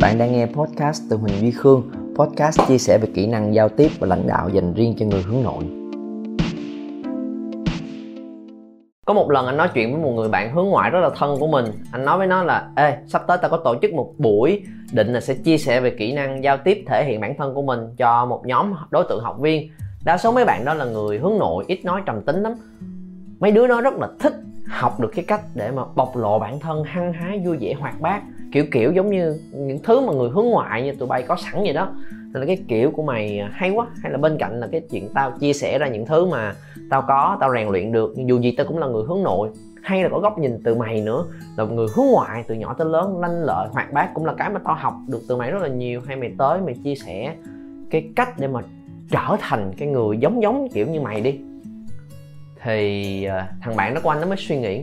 Bạn đang nghe podcast từ Huỳnh Duy Khương, podcast chia sẻ về kỹ năng giao tiếp và lãnh đạo dành riêng cho người hướng nội. Có một lần anh nói chuyện với một người bạn hướng ngoại rất là thân của mình. Anh nói với nó là Ê, sắp tới ta có tổ chức một buổi Định là sẽ chia sẻ về kỹ năng giao tiếp thể hiện bản thân của mình Cho một nhóm đối tượng học viên. Đa số mấy bạn đó là người hướng nội, ít nói trầm tính lắm. Mấy đứa nó rất là thích học được cái cách để mà bộc lộ bản thân hăng hái vui vẻ hoạt bát kiểu kiểu giống như những thứ mà người hướng ngoại như tụi bay có sẵn vậy đó. Nên là cái kiểu của mày hay quá, hay là bên cạnh là cái chuyện tao chia sẻ ra những thứ mà tao có, tao rèn luyện được, dù gì tao cũng là người hướng nội. Hay là có góc nhìn từ mày nữa, là một người hướng ngoại từ nhỏ tới lớn lanh lợi, hoạt bát cũng là cái mà tao học được từ mày rất là nhiều. Hay mày tới mày chia sẻ cái cách để mà trở thành cái người giống giống kiểu như mày đi. Thì à, thằng bạn đó của anh nó mới suy nghĩ,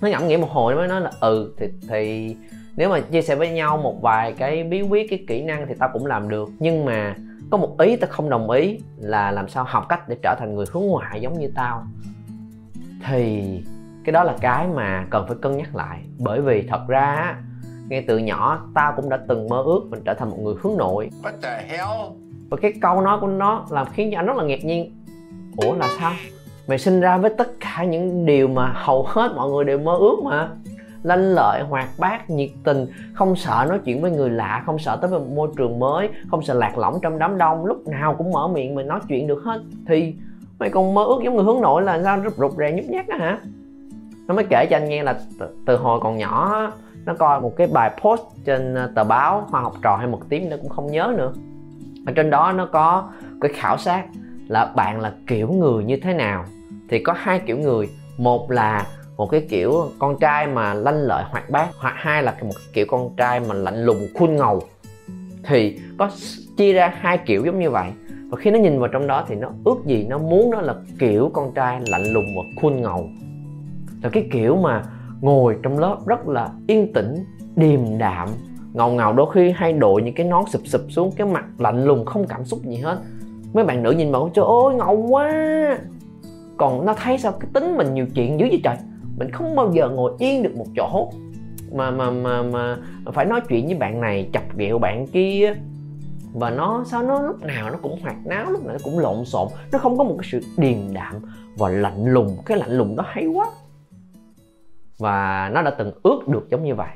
nó ngẫm nghĩ một hồi nó mới nói là ừ thì thì nếu mà chia sẻ với nhau một vài cái bí quyết cái kỹ năng thì tao cũng làm được. Nhưng mà có một ý tao không đồng ý là làm sao học cách để trở thành người hướng ngoại giống như tao. Thì cái đó là cái mà cần phải cân nhắc lại. Bởi vì thật ra ngay từ nhỏ tao cũng đã từng mơ ước mình trở thành một người hướng nội. What the hell? và cái câu nói của nó làm khiến cho anh rất là ngạc nhiên. Ủa là sao? Mày sinh ra với tất cả những điều mà hầu hết mọi người đều mơ ước mà lanh lợi, hoạt bát, nhiệt tình, không sợ nói chuyện với người lạ, không sợ tới một môi trường mới, không sợ lạc lõng trong đám đông, lúc nào cũng mở miệng mình nói chuyện được hết. Thì mày còn mơ ước giống người hướng nội là sao? Rụt rụt rè nhút nhát á hả? Nó mới kể cho anh nghe là từ hồi còn nhỏ nó coi một cái bài post trên ờ, tờ báo hoa học trò hay một tiếng nó cũng không nhớ nữa. Ở trên đó nó có cái khảo sát là bạn là kiểu người như thế nào. Thì có hai kiểu người, một là một cái kiểu con trai mà lanh lợi hoạt bát, hoặc hai là một cái kiểu con trai mà lạnh lùng, khuôn ngầu. Thì có chia ra hai kiểu giống như vậy. Và khi nó nhìn vào trong đó thì nó ước gì nó muốn đó là kiểu con trai lạnh lùng và khuôn ngầu. Là cái kiểu mà ngồi trong lớp rất là yên tĩnh, điềm đạm, ngầu ngầu, đôi khi hay đội những cái nón sụp sụp xuống cái mặt lạnh lùng, không cảm xúc gì hết. Mấy bạn nữ nhìn vào, trời ơi, ngầu quá. Còn nó thấy sao? Cái tính mình nhiều chuyện dữ vậy trời mình không bao giờ ngồi yên được một chỗ. Mà mà mà mà phải nói chuyện với bạn này, chọc ghẹo bạn kia và nó, sao nó lúc nào nó cũng hoạt náo, lúc nào nó cũng lộn xộn. Nó không có một cái sự điềm đạm và lạnh lùng. Cái lạnh lùng đó hay quá. Và nó đã từng ước được giống như vậy.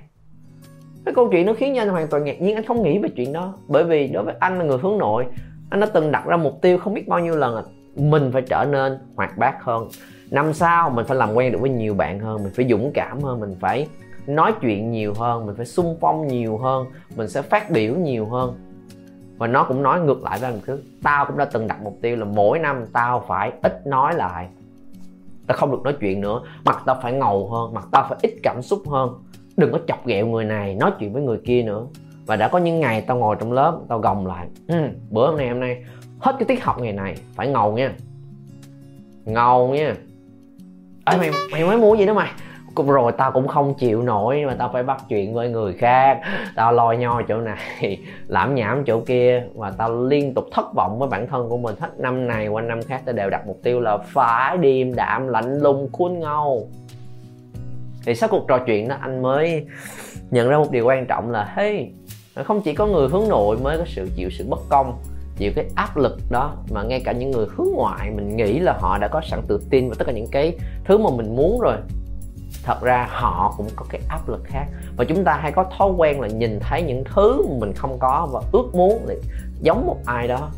Cái câu chuyện nó khiến cho anh hoàn toàn ngạc nhiên. Anh không nghĩ về chuyện đó. Bởi vì đối với anh là người hướng nội, anh đã từng đặt ra mục tiêu không biết bao nhiêu lần mình phải trở nên hoạt bát hơn năm sau mình phải làm quen được với nhiều bạn hơn mình phải dũng cảm hơn mình phải nói chuyện nhiều hơn mình phải sung phong nhiều hơn mình sẽ phát biểu nhiều hơn. Và nó cũng nói ngược lại với anh thứ tao cũng đã từng đặt mục tiêu là mỗi năm tao phải ít nói lại. Tao không được nói chuyện nữa mặt tao phải ngầu hơn mặt tao phải ít cảm xúc hơn. Đừng có chọc ghẹo người này nói chuyện với người kia nữa. Và đã có những ngày tao ngồi trong lớp tao gồng lại ừ, bữa hôm nay hôm nay hết cái tiết học ngày này phải ngầu nha. Ngầu nha ê, mày mày mới mua gì đó mày? Cũng rồi tao cũng không chịu nổi mà tao phải bắt chuyện với người khác. Tao lo nho chỗ này, lãm nhảm chỗ kia và tao liên tục thất vọng với bản thân của mình hết. Năm này qua năm khác tao đều đặt mục tiêu là phải điềm đạm, lạnh lùng, khuôn ngầu. Thì sau cuộc trò chuyện đó, anh mới nhận ra một điều quan trọng là, hey không chỉ có người hướng nội mới có sự chịu sự bất công chịu cái áp lực đó mà ngay cả những người hướng ngoại mình nghĩ là họ đã có sẵn tự tin và tất cả những cái thứ mà mình muốn rồi. Thật ra họ cũng có cái áp lực khác. Và chúng ta hay có thói quen là nhìn thấy những thứ mà mình không có và ước muốn là giống một ai đó.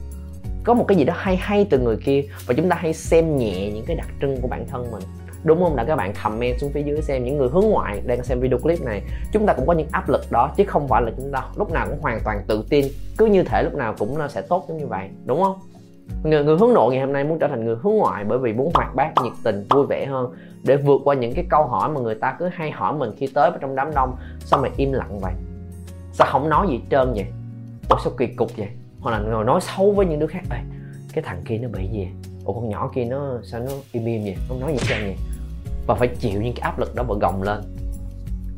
Có một cái gì đó hay hay từ người kia và chúng ta hay xem nhẹ những cái đặc trưng của bản thân mình đúng không? Đã các bạn comment xuống phía dưới xem những người hướng ngoại đang xem video clip này. Chúng ta cũng có những áp lực đó chứ không phải là chúng ta lúc nào cũng hoàn toàn tự tin. Cứ như thể lúc nào cũng sẽ tốt giống như vậy đúng không? Người, người hướng nội ngày hôm nay muốn trở thành người hướng ngoại bởi vì muốn hoạt bát nhiệt tình vui vẻ hơn. Để vượt qua những cái câu hỏi mà người ta cứ hay hỏi mình khi tới vào trong đám đông sao mày im lặng vậy? Sao không nói gì trơn vậy? Ủa sao kỳ cục vậy? Hoặc là ngồi nói xấu với những đứa khác? Ê, cái thằng kia nó bị gì ủa, con nhỏ kia nó, sao nó im im vậy? Không nói gì trơn vậy. Và phải chịu những cái áp lực đó và gồng lên.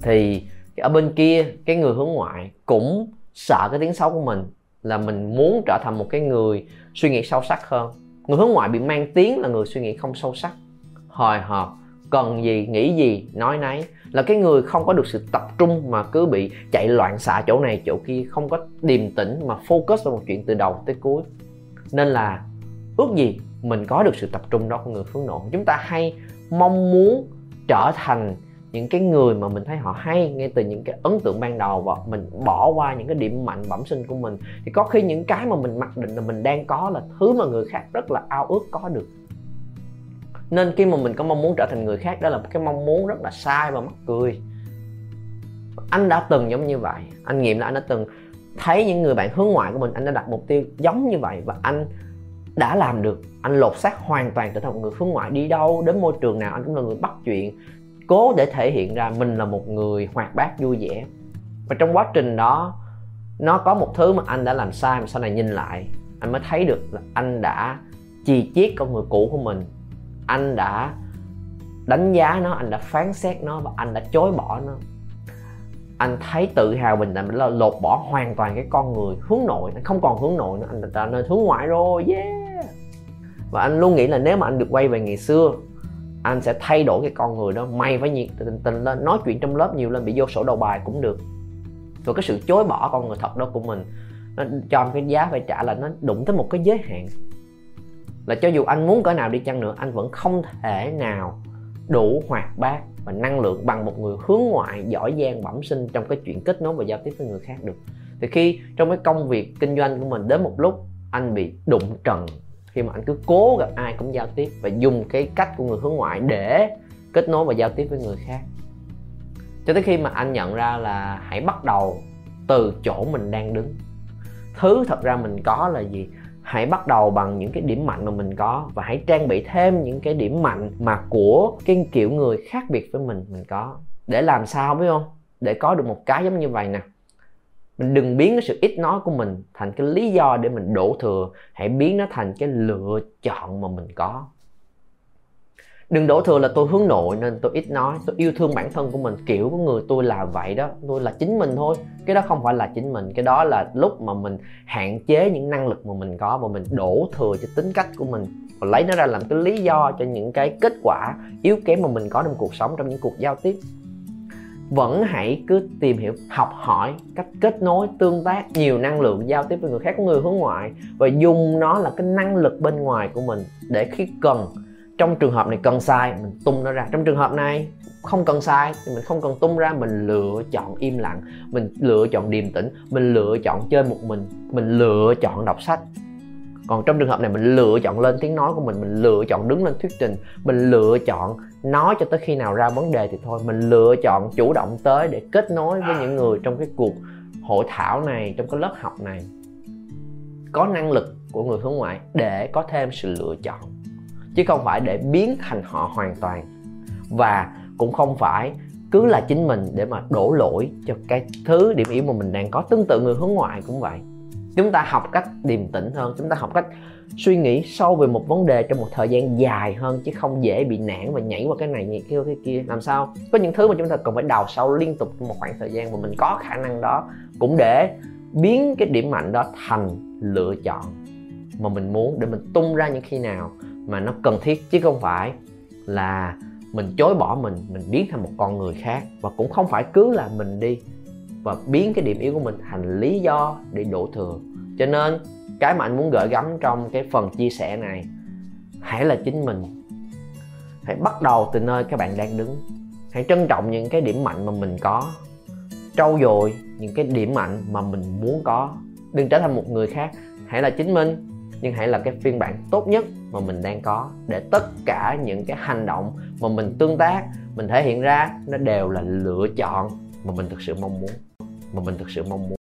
Thì ở bên kia, cái người hướng ngoại cũng sợ cái tiếng xấu của mình, là mình muốn trở thành một cái người suy nghĩ sâu sắc hơn. Người hướng ngoại bị mang tiếng là người suy nghĩ không sâu sắc hồi hộp cần gì, nghĩ gì, nói nấy. Là cái người không có được sự tập trung mà cứ bị chạy loạn xạ chỗ này, chỗ kia, không có điềm tĩnh mà focus vào một chuyện từ đầu tới cuối. Nên là ước gì mình có được sự tập trung đó của người hướng nội. Chúng ta hay mong muốn trở thành những cái người mà mình thấy họ hay, ngay từ những cái ấn tượng ban đầu và mình bỏ qua những cái điểm mạnh, bẩm sinh của mình. Thì có khi những cái mà mình mặc định là mình đang có là thứ mà người khác rất là ao ước có được. Nên khi mà mình có mong muốn trở thành người khác, đó là một cái mong muốn rất là sai và mắc cười. Anh đã từng giống như vậy. Anh nghiệm là anh đã từng thấy những người bạn hướng ngoại của mình, anh đã đặt mục tiêu giống như vậy và anh đã làm được, anh lột xác hoàn toàn trở thành một người hướng ngoại đi đâu, đến môi trường nào anh cũng là người bắt chuyện, cố để thể hiện ra mình là một người hoạt bát, vui vẻ. Và trong quá trình đó, nó có một thứ mà anh đã làm sai mà sau này nhìn lại, anh mới thấy được là anh đã chi chiết con người cũ của mình. Anh đã đánh giá nó, anh đã phán xét nó và anh đã chối bỏ nó. Anh thấy tự hào mình đã là lột bỏ hoàn toàn cái con người hướng nội, anh không còn hướng nội nữa, anh đã nên hướng ngoại rồi, yeah! Và anh luôn nghĩ là nếu mà anh được quay về ngày xưa, anh sẽ thay đổi cái con người đó. Mày phải nhiệt tình tình lên, nói chuyện trong lớp nhiều lên, bị vô sổ đầu bài cũng được. Và cái sự chối bỏ con người thật đó của mình, nó cho cái giá phải trả là nó đụng tới một cái giới hạn. Là cho dù anh muốn cỡ nào đi chăng nữa, anh vẫn không thể nào đủ hoạt bát và năng lượng bằng một người hướng ngoại, giỏi giang, bẩm sinh trong cái chuyện kết nối và giao tiếp với người khác được. Thì khi trong cái công việc kinh doanh của mình đến một lúc, anh bị đụng trần khi mà anh cứ cố gặp ai cũng giao tiếp và dùng cái cách của người hướng ngoại để kết nối và giao tiếp với người khác. Cho tới khi mà anh nhận ra là hãy bắt đầu từ chỗ mình đang đứng. Thứ thật ra mình có là gì? Hãy bắt đầu bằng những cái điểm mạnh mà mình có và hãy trang bị thêm những cái điểm mạnh mà của cái kiểu người khác biệt với mình mình có. Để làm sao, biết không? Để có được một cái giống như vậy nè mình đừng biến cái sự ít nói của mình thành cái lý do để mình đổ thừa. Hãy biến nó thành cái lựa chọn mà mình có. Đừng đổ thừa là tôi hướng nội nên tôi ít nói. Tôi yêu thương bản thân của mình. Kiểu của người tôi là vậy đó. Tôi là chính mình thôi. Cái đó không phải là chính mình. Cái đó là lúc mà mình hạn chế những năng lực mà mình có và mình đổ thừa cho tính cách của mình. Và lấy nó ra làm cái lý do cho những cái kết quả yếu kém mà mình có trong cuộc sống, trong những cuộc giao tiếp vẫn hãy cứ tìm hiểu, học hỏi cách kết nối, tương tác, nhiều năng lượng giao tiếp với người khác của người hướng ngoại và dùng nó là cái năng lực bên ngoài của mình để khi cần. Trong trường hợp này cần sai, mình tung nó ra. Trong trường hợp này không cần sai, thì mình không cần tung ra, mình lựa chọn im lặng, mình lựa chọn điềm tĩnh, mình lựa chọn chơi một mình mình lựa chọn đọc sách còn trong trường hợp này, mình lựa chọn lên tiếng nói của mình mình lựa chọn đứng lên thuyết trình, mình lựa chọn nói cho tới khi nào ra vấn đề thì thôi. Mình lựa chọn chủ động tới để kết nối với những người trong cái cuộc hội thảo này, trong cái lớp học này. Có năng lực của người hướng ngoại để có thêm sự lựa chọn, chứ không phải để biến thành họ hoàn toàn. Và cũng không phải cứ là chính mình để mà đổ lỗi cho cái thứ điểm yếu mà mình đang có. Tương tự người hướng ngoại cũng vậy chúng ta học cách điềm tĩnh hơn, chúng ta học cách suy nghĩ sâu về một vấn đề trong một thời gian dài hơn, chứ không dễ bị nản và nhảy qua cái này, nhảy kia cái kia. Làm sao? Có những thứ mà chúng ta cần phải đào sâu liên tục trong một khoảng thời gian mà mình có khả năng đó, cũng để biến cái điểm mạnh đó thành lựa chọn mà mình muốn để mình tung ra những khi nào mà nó cần thiết, chứ không phải là mình chối bỏ mình mình biến thành một con người khác. Và cũng không phải cứ là mình đi và biến cái điểm yếu của mình thành lý do để đổ thừa. Cho nên, cái mà anh muốn gửi gắm trong cái phần chia sẻ này, hãy là chính mình. Hãy bắt đầu từ nơi các bạn đang đứng. Hãy trân trọng những cái điểm mạnh mà mình có. Trau dồi những cái điểm mạnh mà mình muốn có. Đừng trở thành một người khác. Hãy là chính mình, nhưng hãy là cái phiên bản tốt nhất mà mình đang có để tất cả những cái hành động mà mình tương tác, mình thể hiện ra, nó đều là lựa chọn mà mình thực sự mong muốn mà mình thực sự mong muốn